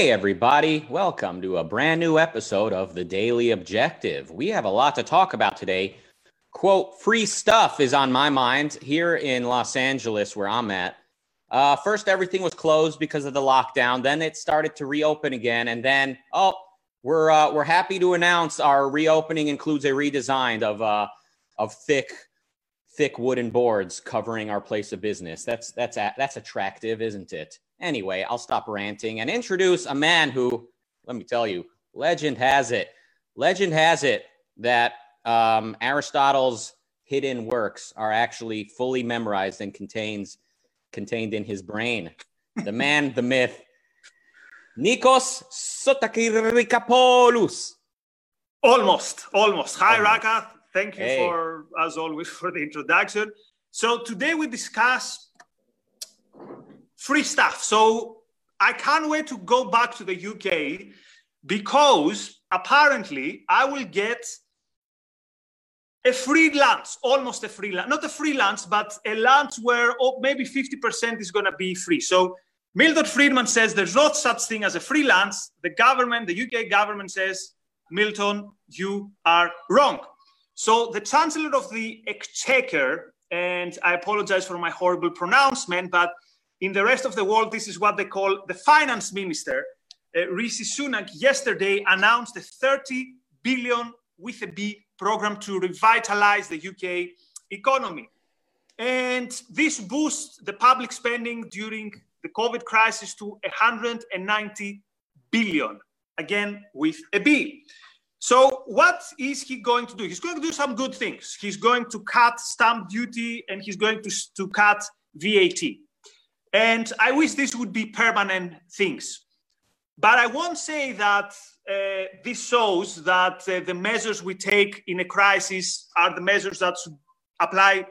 Hey, everybody. Welcome to a brand new episode of The Daily Objective. We have a lot to talk about today. Quote, free stuff is on my mind here in Los Angeles, where I'm at. Uh, first, everything was closed because of the lockdown. Then it started to reopen again. And then, oh, we're, uh, we're happy to announce our reopening includes a redesign of, uh, of thick, thick wooden boards covering our place of business. That's, that's, that's attractive, isn't it? Anyway, I'll stop ranting and introduce a man who, let me tell you, legend has it, legend has it that um, Aristotle's hidden works are actually fully memorized and contains contained in his brain. The man, the myth, Nikos Sotakirikapoulos. Almost, almost. Hi, Rucka. Thank you hey. for, as always, for the introduction. So today we discuss free stuff. So I can't wait to go back to the UK because apparently I will get a free lunch, almost a free lunch, not a free lunch, but a lunch where oh, maybe 50% is going to be free. So Milton Friedman says there's no such thing as a free lunch. The government, the UK government says, Milton, you are wrong. So the Chancellor of the Exchequer, and I apologize for my horrible pronouncement, but in the rest of the world, this is what they call the finance minister. Uh, Rishi Sunak yesterday announced a 30 billion with a B program to revitalize the UK economy. And this boosts the public spending during the COVID crisis to 190 billion, again with a B. So, what is he going to do? He's going to do some good things. He's going to cut stamp duty and he's going to, to cut VAT. And I wish this would be permanent things. But I won't say that uh, this shows that uh, the measures we take in a crisis are the measures that apply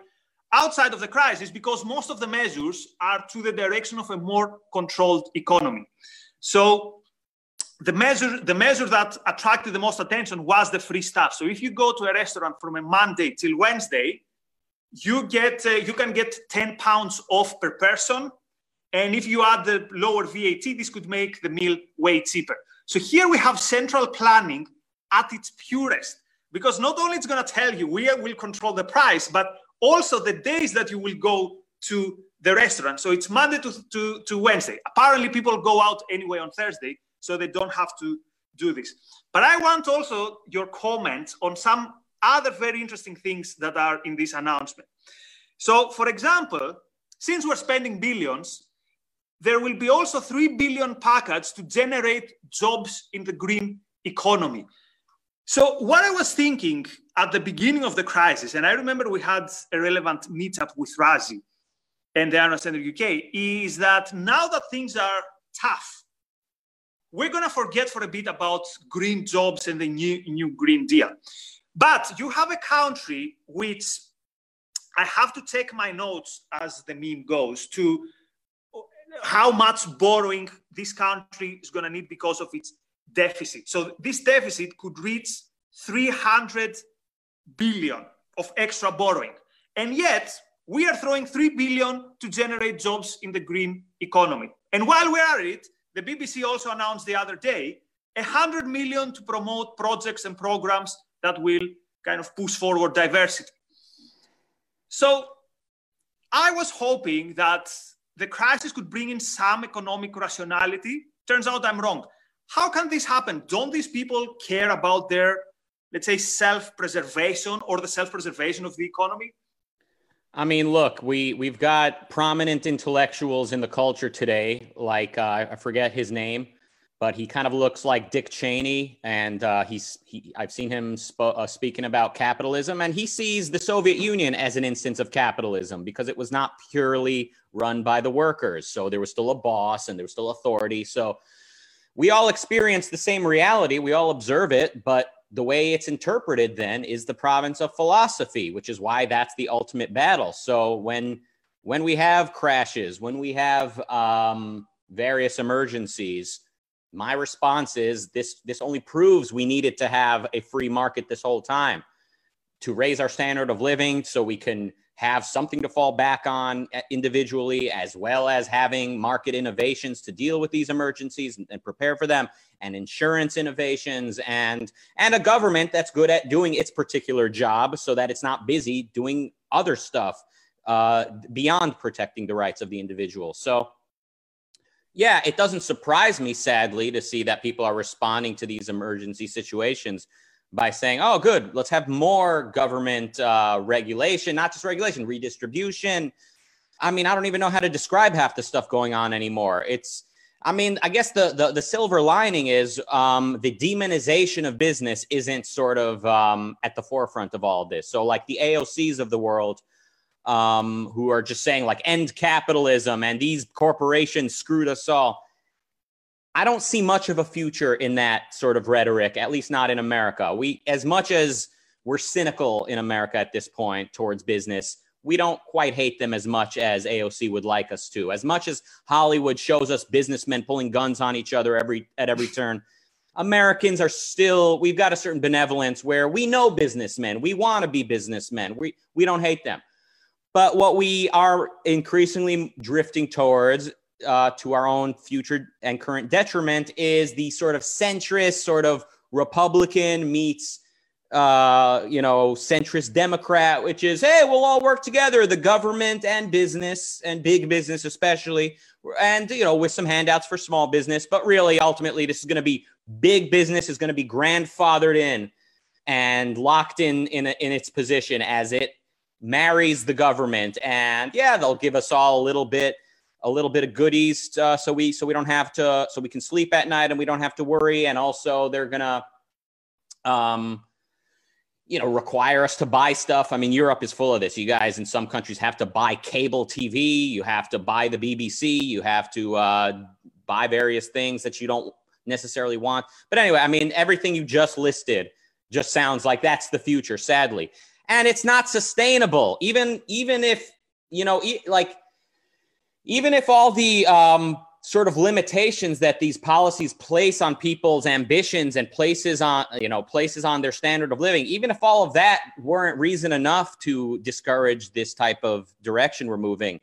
outside of the crisis because most of the measures are to the direction of a more controlled economy. So the measure, the measure that attracted the most attention was the free stuff. So if you go to a restaurant from a Monday till Wednesday, you get uh, you can get 10 pounds off per person and if you add the lower VAT, this could make the meal way cheaper. So here we have central planning at its purest, because not only it's going to tell you we will control the price, but also the days that you will go to the restaurant. So it's Monday to, to, to Wednesday. Apparently, people go out anyway on Thursday, so they don't have to do this. But I want also your comments on some other very interesting things that are in this announcement. So, for example, since we're spending billions, there will be also 3 billion package to generate jobs in the green economy. So what I was thinking at the beginning of the crisis, and I remember we had a relevant meetup with Razi and the Ayn Rand Center UK, is that now that things are tough, we're going to forget for a bit about green jobs and the new, new Green Deal. But you have a country which I have to take my notes as the meme goes to how much borrowing this country is going to need because of its deficit. So this deficit could reach 300 billion of extra borrowing. And yet, we are throwing 3 billion to generate jobs in the green economy. And while we are at it, the BBC also announced the other day 100 million to promote projects and programs that will kind of push forward diversity. So I was hoping that the crisis could bring in some economic rationality. Turns out I'm wrong. How can this happen? Don't these people care about their, let's say, self preservation or the self preservation of the economy? I mean, look, we we've got prominent intellectuals in the culture today, like uh, I forget his name, but he kind of looks like Dick Cheney, and uh, he's he. I've seen him sp- uh, speaking about capitalism, and he sees the Soviet Union as an instance of capitalism because it was not purely run by the workers, so there was still a boss and there was still authority. So we all experience the same reality, we all observe it, but the way it's interpreted then is the province of philosophy, which is why that's the ultimate battle. So when when we have crashes, when we have um, various emergencies my response is this this only proves we needed to have a free market this whole time to raise our standard of living so we can have something to fall back on uh, individually, as well as having market innovations to deal with these emergencies and, and, prepare for them, and insurance innovations, and and a government that's good at doing its particular job, so that it's not busy doing other stuff uh, beyond protecting the rights of the individual. So. Yeah, it doesn't surprise me, sadly, to see that people are responding to these emergency situations by saying, oh, good, let's have more government uh, regulation, not just regulation, redistribution. I mean, I don't even know how to describe half the stuff going on anymore. It's, I mean, I guess the the, the silver lining is um, the demonization of business isn't sort of um, at the forefront of all this. So, like the AOCs of the world, um, who are just saying like end capitalism and these corporations screwed us all. I don't see much of a future in that sort of rhetoric, at least not in America. We, as much as we're cynical in America at this point towards business, we don't quite hate them as much as AOC would like us to. As much as Hollywood shows us businessmen pulling guns on each other every at every turn, Americans are still we've got a certain benevolence where we know businessmen. We want to be businessmen. We we don't hate them. But what we are increasingly drifting towards uh, to our own future and current detriment is the sort of centrist, sort of Republican meets, uh, you know, centrist Democrat, which is, hey, we'll all work together, the government and business and big business especially, and you know, with some handouts for small business. But really, ultimately, this is going to be big business is going to be grandfathered in and locked in in, in its position as it marries the government. And yeah, they'll give us all a little bit a little bit of goodies uh, so we so we don't have to so we can sleep at night and we don't have to worry. And also they're gonna um you know require us to buy stuff. I mean europe is full of this. You guys in some countries have to buy cable tv you have to buy the bbc you have to uh, buy various things that you don't necessarily want. But anyway i mean everything you just listed just sounds like that's the future sadly and it's not sustainable. Even even if you know like even if all the um, sort of limitations that these policies place on people's ambitions and places on you know places on their standard of living even if all of that weren't reason enough to discourage this type of direction we're moving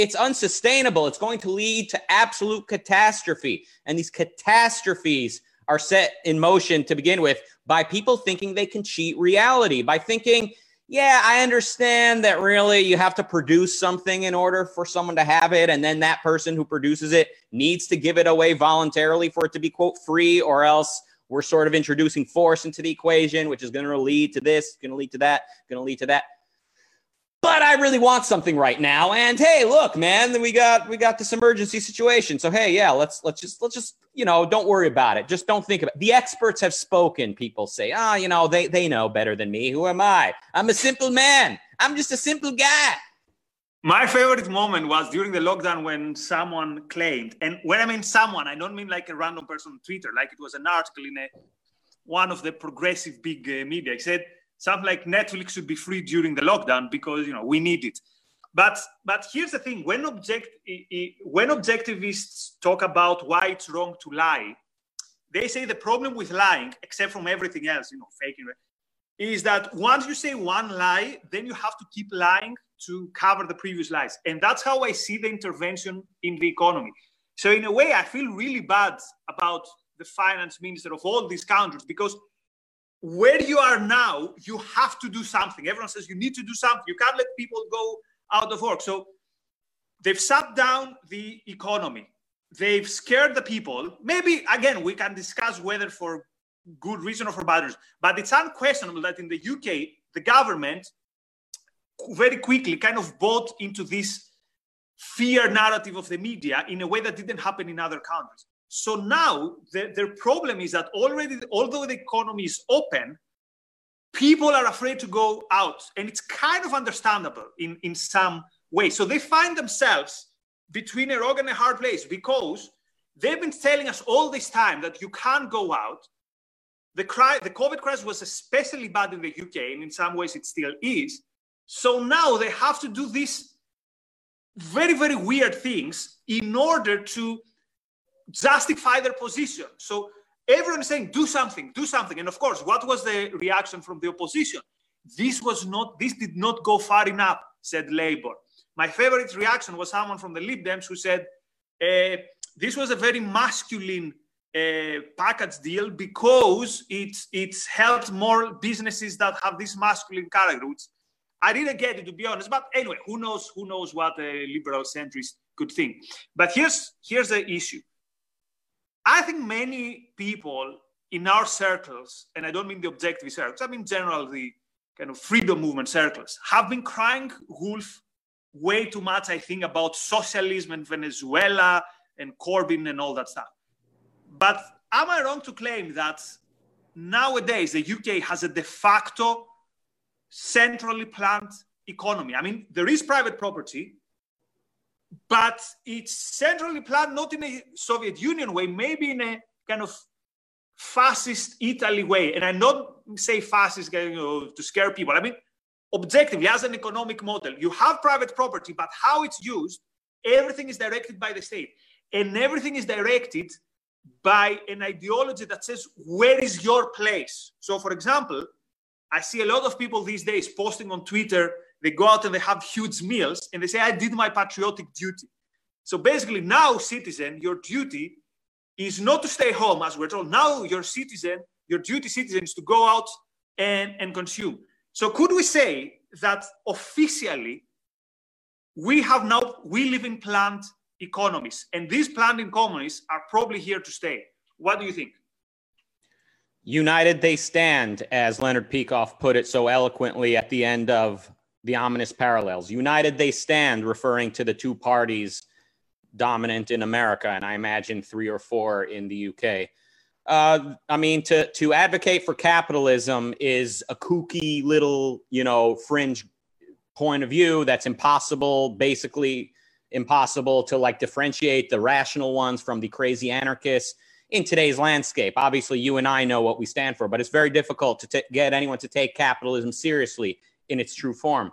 it's unsustainable. It's going to lead to absolute catastrophe. And these catastrophes are set in motion to begin with by people thinking they can cheat reality by thinking yeah, I understand that really you have to produce something in order for someone to have it. And then that person who produces it needs to give it away voluntarily for it to be, quote, free, or else we're sort of introducing force into the equation, which is going to lead to this, going to lead to that, going to lead to that but I really want something right now. And hey, look, man, we got we got this emergency situation. So hey, yeah, let's let's just let's just you know don't worry about it. Just don't think about it. The experts have spoken. People say, ah, oh, you know, they they know better than me. Who am I? I'm a simple man. I'm just a simple guy. My favorite moment was during the lockdown when someone claimed, and when I mean someone, I don't mean like a random person on Twitter, like it was an article in a one of the progressive big uh, media. He said something like Netflix should be free during the lockdown because you know we need it. But but here's the thing: when object when objectivists talk about why it's wrong to lie, they say the problem with lying, except from everything else, you know, faking, is that once you say one lie, then you have to keep lying to cover the previous lies, and that's how I see the intervention in the economy. So in a way, I feel really bad about the finance minister of all these countries because where you are now, you have to do something. Everyone says you need to do something. You can't let people go out of work. So they've shut down the economy. They've scared the people. Maybe, again, we can discuss whether for good reason or for bad reason. But it's unquestionable that in the UK, the government very quickly kind of bought into this fear narrative of the media in a way that didn't happen in other countries. So now the, their problem is that already, although the economy is open, people are afraid to go out. And it's kind of understandable in, in some way. So they find themselves between a rock and a hard place because they've been telling us all this time that you can't go out. The, cri- the COVID crisis was especially bad in the UK, and in some ways it still is. So now they have to do these very, very weird things in order to justify their position. So everyone is saying, do something, do something. And of course, what was the reaction from the opposition? This was not, this did not go far enough. said Labour. My favorite reaction was someone from the Lib Dems who said, uh, this was a very masculine uh, package deal because it, it's helped more businesses that have this masculine character, which I didn't get it to be honest. But anyway, who knows? Who knows what a liberal centrist could think? But here's here's the issue. I think many people in our circles, and I don't mean the objective circles, I mean general the kind of freedom movement circles, have been crying wolf way too much. I think about socialism and Venezuela and Corbyn and all that stuff. But am I wrong to claim that nowadays the UK has a de facto centrally planned economy. I mean, there is private property, but it's centrally planned not in a Soviet Union way, maybe in a kind of fascist Italy way. And I don't say fascist you know, to scare people. I mean, objectively, as an economic model, you have private property, but how it's used, everything is directed by the state. And everything is directed by an ideology that says, where is your place? So, for example, I see a lot of people these days posting on Twitter. They go out and they have huge meals and they say, I did my patriotic duty. So basically, now, citizen, your duty is not to stay home, as we're told. Now, your citizen, your duty citizen is to go out and, and consume. So could we say that officially we have now, we live in planned economies, and these planned economies are probably here to stay? What do you think? United they stand, as Leonard Peikoff put it so eloquently at the end of the ominous parallels. United they stand, referring to the two parties dominant in America, and I imagine three or four in the UK. Uh, I mean, to to advocate for capitalism is a kooky little, you know, fringe point of view that's impossible, basically impossible to like differentiate the rational ones from the crazy anarchists in today's landscape. Obviously, you and I know what we stand for, but it's very difficult to t- get anyone to take capitalism seriously in its true form.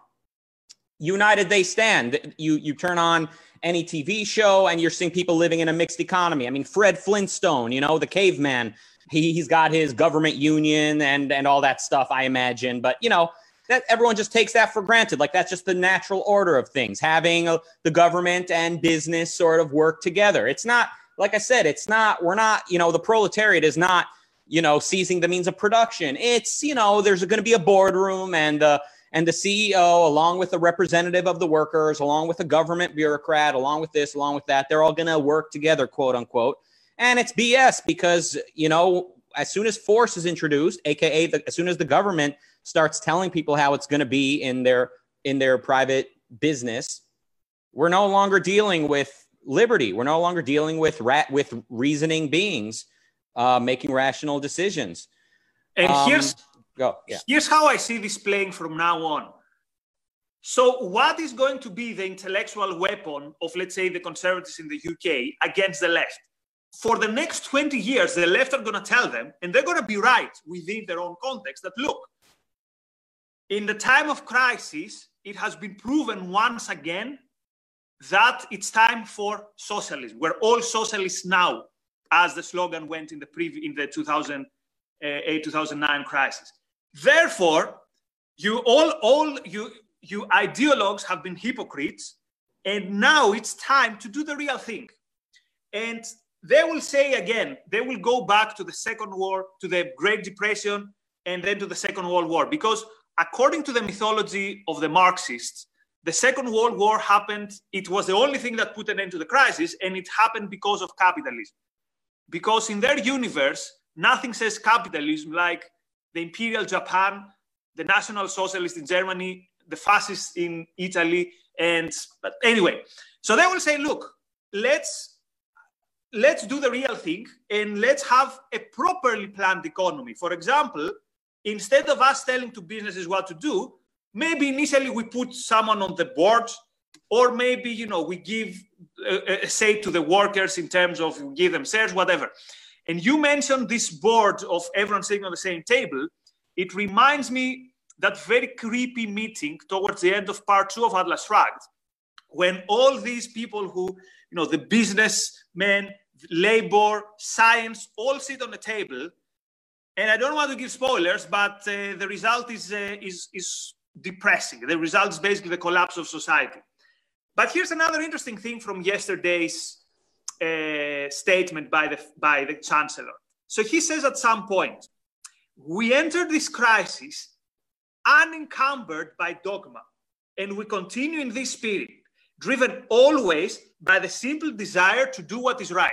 United they stand. You you turn on any TV show and you're seeing people living in a mixed economy. I mean, Fred Flintstone, you know, the caveman. He he's got his government union and and all that stuff. I imagine, but you know. That everyone just takes that for granted. Like that's just the natural order of things, having a, the government and business sort of work together. It's not like I said, it's not, we're not, you know, the proletariat is not, you know, seizing the means of production. It's, you know, there's going to be a boardroom and, uh, and the CEO, along with the representative of the workers, along with a government bureaucrat, along with this, along with that, they're all going to work together, quote unquote. And it's BS because, you know, as soon as force is introduced, aka the, as soon as the government starts telling people how it's going to be in their in their private business, we're no longer dealing with liberty. We're no longer dealing with rat with reasoning beings uh, making rational decisions. And um, here's go, yeah. here's how I see this playing from now on. So, what is going to be the intellectual weapon of, let's say, the conservatives in the UK against the left? For the next 20 years, the left are going to tell them, and they're going to be right within their own context, that look, in the time of crisis, it has been proven once again that it's time for socialism. We're all socialists now, as the slogan went in the pre- in the 2008 uh, 2009 crisis. Therefore, you all all you you ideologues have been hypocrites, and now it's time to do the real thing. And they will say again, they will go back to the Second War, to the Great Depression, and then to the Second World War, because according to the mythology of the Marxists, the Second World War happened, it was the only thing that put an end to the crisis, and it happened because of capitalism. Because in their universe, nothing says capitalism like the Imperial Japan, the National Socialist in Germany, the fascists in Italy, and but anyway, so they will say, look, let's let's do the real thing and let's have a properly planned economy. For example, instead of us telling to businesses what to do, maybe initially we put someone on the board or maybe you know we give a, a, say to the workers in terms of give them shares whatever and you mentioned this board of everyone sitting on the same table it reminds me that very creepy meeting towards the end of part two of atlas shrugged when all these people who you know the businessmen labor science all sit on the table and i don't want to give spoilers but uh, the result is uh, is is depressing. The result is basically the collapse of society. But here's another interesting thing from yesterday's uh, statement by the, by the chancellor. So he says at some point, we entered this crisis unencumbered by dogma, and we continue in this spirit, driven always by the simple desire to do what is right.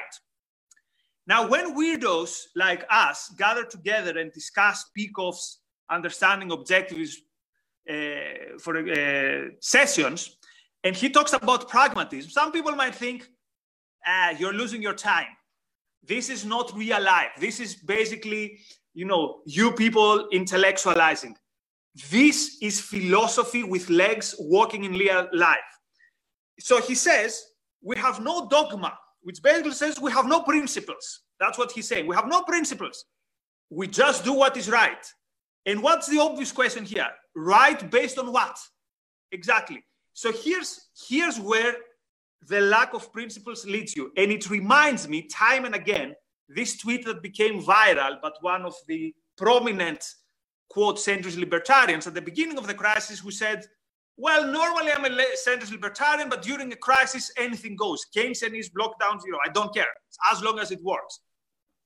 Now, when weirdos like us gather together and discuss Peikoff's understanding Objectivism uh, for uh, sessions, and he talks about pragmatism, some people might think, ah, you're losing your time. This is not real life. This is basically, you know, you people intellectualizing. This is philosophy with legs walking in real life. So he says, we have no dogma, which basically says we have no principles. That's what he's saying. We have no principles. We just do what is right. And what's the obvious question here? Right based on what? Exactly. So here's here's where the lack of principles leads you. And it reminds me time and again this tweet that became viral, but one of the prominent quote centrist libertarians at the beginning of the crisis who said, well, normally I'm a centrist libertarian, but during a crisis, anything goes. Keynesianism, lockdown, zero. I don't care, as long as it works.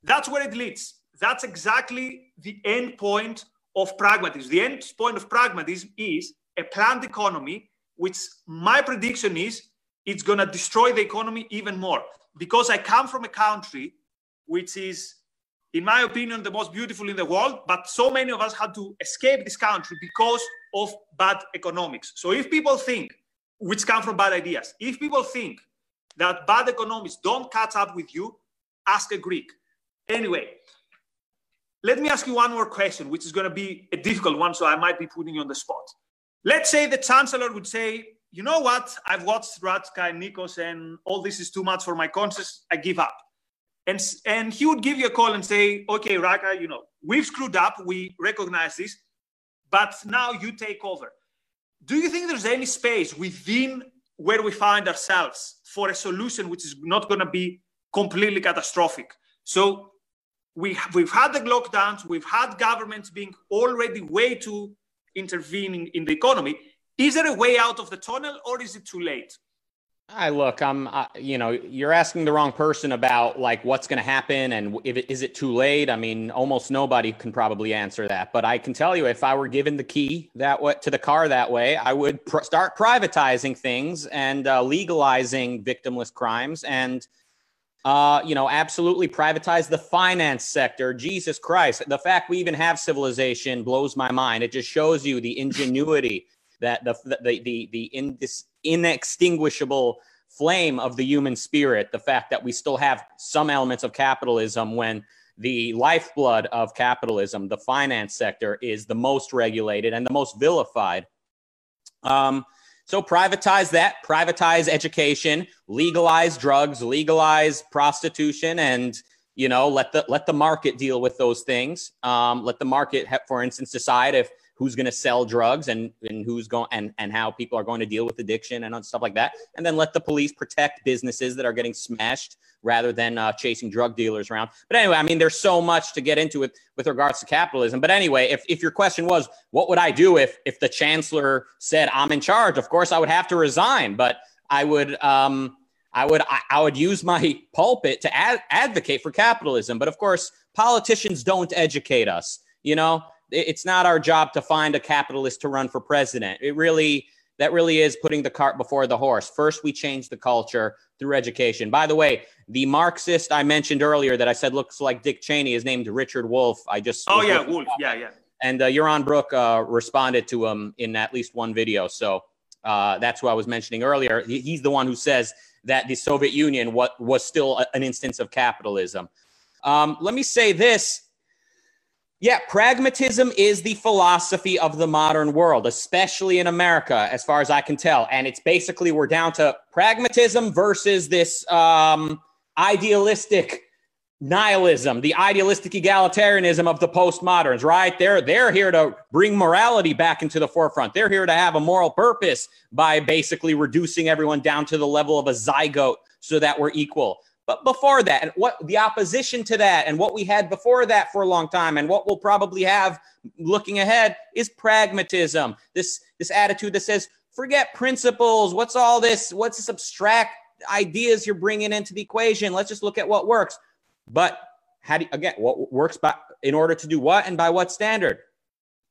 That's where it leads. That's exactly the end point of pragmatism. The end point of pragmatism is a planned economy, which my prediction is it's going to destroy the economy even more. Because I come from a country which is, in my opinion, the most beautiful in the world, but so many of us had to escape this country because of bad economics. So if people think, which come from bad ideas, if people think that bad economics don't catch up with you, ask a Greek. Anyway, let me ask you one more question, which is going to be a difficult one, so I might be putting you on the spot. Let's say the chancellor would say, you know what, I've watched Radka and Nikos, and all this is too much for my conscience, I give up. And, and he would give you a call and say, okay, Rucka, you know, we've screwed up, we recognize this, but now you take over. Do you think there's any space within where we find ourselves for a solution which is not going to be completely catastrophic? So we, we've had the lockdowns, we've had governments being already way too intervening in the economy. Is there a way out of the tunnel or is it too late? I look, I'm, uh, you know, you're asking the wrong person about like what's going to happen and if it, is it too late? I mean, almost nobody can probably answer that. But I can tell you, if I were given the key that way to the car that way, I would pr- start privatizing things and uh, legalizing victimless crimes and, uh, you know, absolutely privatize the finance sector. Jesus Christ, the fact we even have civilization blows my mind. It just shows you the ingenuity that the the the the in this inextinguishable flame of the human spirit, the fact that we still have some elements of capitalism when the lifeblood of capitalism, the finance sector, is the most regulated and the most vilified. Um, so privatize that, privatize education, legalize drugs, legalize prostitution, and you know let the let the market deal with those things. Um, let the market, for instance, decide if who's going to sell drugs and, and who's going and, and how people are going to deal with addiction and stuff like that. And then let the police protect businesses that are getting smashed rather than uh, chasing drug dealers around. But anyway, I mean, there's so much to get into with, with regards to capitalism. But anyway, if, if your question was, what would I do if, if the chancellor said I'm in charge? Of course, I would have to resign, but I would, um, I would, I, I would use my pulpit to ad- advocate for capitalism. But of course, politicians don't educate us. You know, it's not our job to find a capitalist to run for president. It really that really is putting the cart before the horse. First, we change the culture through education. By the way, the Marxist I mentioned earlier that I said looks like Dick Cheney is named Richard Wolff. I just oh yeah, Wolff, yeah, yeah. And uh, Yaron Brook uh, responded to him in at least one video. So uh, that's who I was mentioning earlier. He's the one who says that the Soviet Union what was still an instance of capitalism. Um, let me say this yeah, pragmatism is the philosophy of the modern world, especially in America, as far as I can tell. And it's basically we're down to pragmatism versus this um, idealistic nihilism, the idealistic egalitarianism of the postmoderns, right? They're they're here to bring morality back into the forefront. They're here to have a moral purpose by basically reducing everyone down to the level of a zygote so that we're equal. But before that, and what the opposition to that, and what we had before that for a long time, and what we'll probably have looking ahead is pragmatism. This this attitude that says, forget principles. What's all this? What's this abstract ideas you're bringing into the equation? Let's just look at what works. But how do you, again what works by in order to do what and by what standard?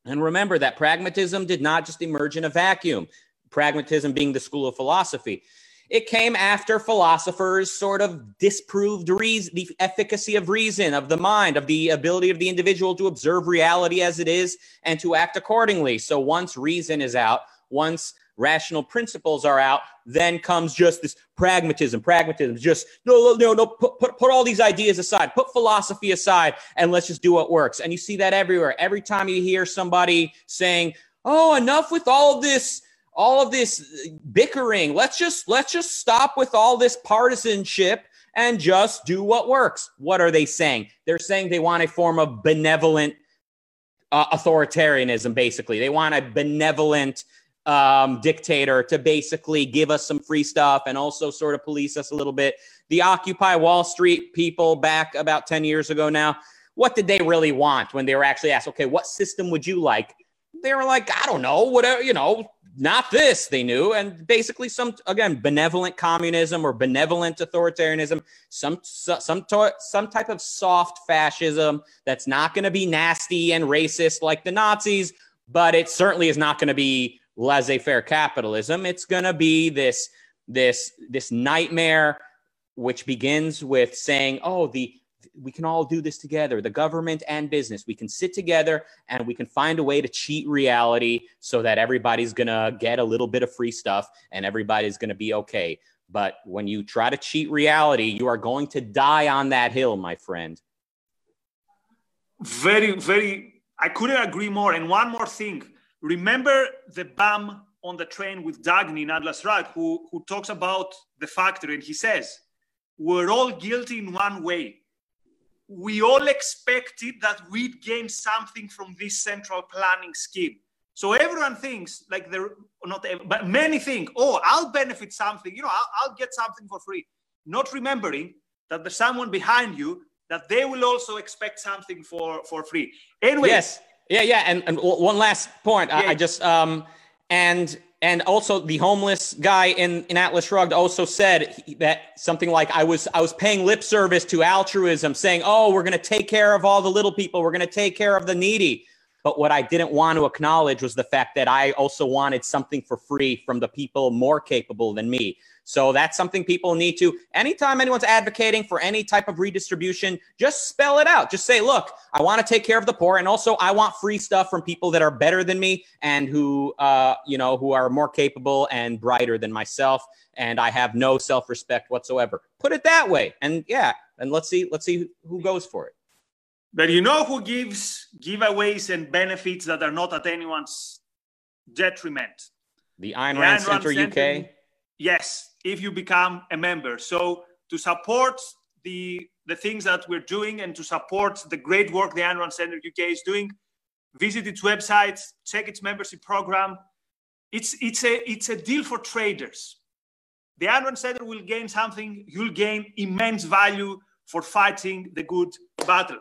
And remember that pragmatism did not just emerge in a vacuum. Pragmatism being the school of philosophy. It came after philosophers sort of disproved reason, the efficacy of reason, of the mind, of the ability of the individual to observe reality as it is and to act accordingly. So once reason is out, once rational principles are out, then comes just this pragmatism. Pragmatism, just no, no, no, put, put, put all these ideas aside, put philosophy aside, and let's just do what works. And you see that everywhere. Every time you hear somebody saying, oh, enough with all this all of this bickering. Let's just let's just stop with all this partisanship and just do what works. What are they saying? They're saying they want a form of benevolent uh, authoritarianism. Basically, they want a benevolent um, dictator to basically give us some free stuff and also sort of police us a little bit. The Occupy Wall Street people back about 10 years ago now, what did they really want when they were actually asked, okay, what system would you like? They were like, I don't know, whatever, you know, not this they knew and basically some again benevolent communism or benevolent authoritarianism some some some type of soft fascism that's not going to be nasty and racist like the nazis but it certainly is not going to be laissez-faire capitalism. It's going to be this this this nightmare which begins with saying oh the we can all do this together the government and business. We can sit together and we can find a way to cheat reality so that everybody's going to get a little bit of free stuff and everybody's going to be okay. But when you try to cheat reality you are going to die on that hill my friend. Very very i couldn't agree more. And one more thing remember the bum on the train with Dagny Atlas Shrugged, who, who talks about the factory, and he says, We're all guilty in one way we all expected that we'd gain something from this central planning scheme. So everyone thinks like they're not, but many think, oh, I'll benefit something. You know, I'll, I'll get something for free. Not remembering that there's someone behind you that they will also expect something for for free. Anyway. Yes. Yeah. Yeah. And, and one last point. Yeah. I, I just um and and also the homeless guy in, in Atlas Shrugged also said that something like I was I was paying lip service to altruism, saying, "Oh, we're going to take care of all the little people. We're going to take care of the needy." But what I didn't want to acknowledge was the fact that I also wanted something for free from the people more capable than me. So that's something people need to, anytime anyone's advocating for any type of redistribution, just spell it out. Just say, look, I want to take care of the poor. And also, I want free stuff from people that are better than me and who, uh, you know, who are more capable and brighter than myself. And I have no self respect whatsoever. Put it that way. And yeah, and let's see, let's see who goes for it. But you know who gives giveaways and benefits that are not at anyone's detriment? The Ayn Rand, Center, Center UK. Yes, if you become a member. So to support the the things that we're doing and to support the great work the Ayn Center UK is doing, visit its website, check its membership program. It's it's a it's a deal for traders. The Ayn Center will gain something. You'll gain immense value for fighting the good battle.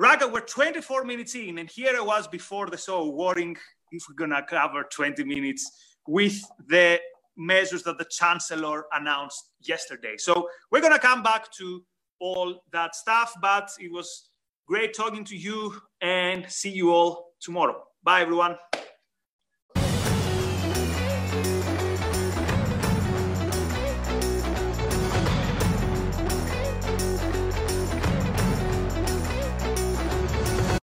Rucka, we're 24 minutes in, and here I was before the show worrying if we're gonna cover 20 minutes with the measures that the chancellor announced yesterday. So we're going to come back to all that stuff, but it was great talking to you and see you all tomorrow. Bye, everyone.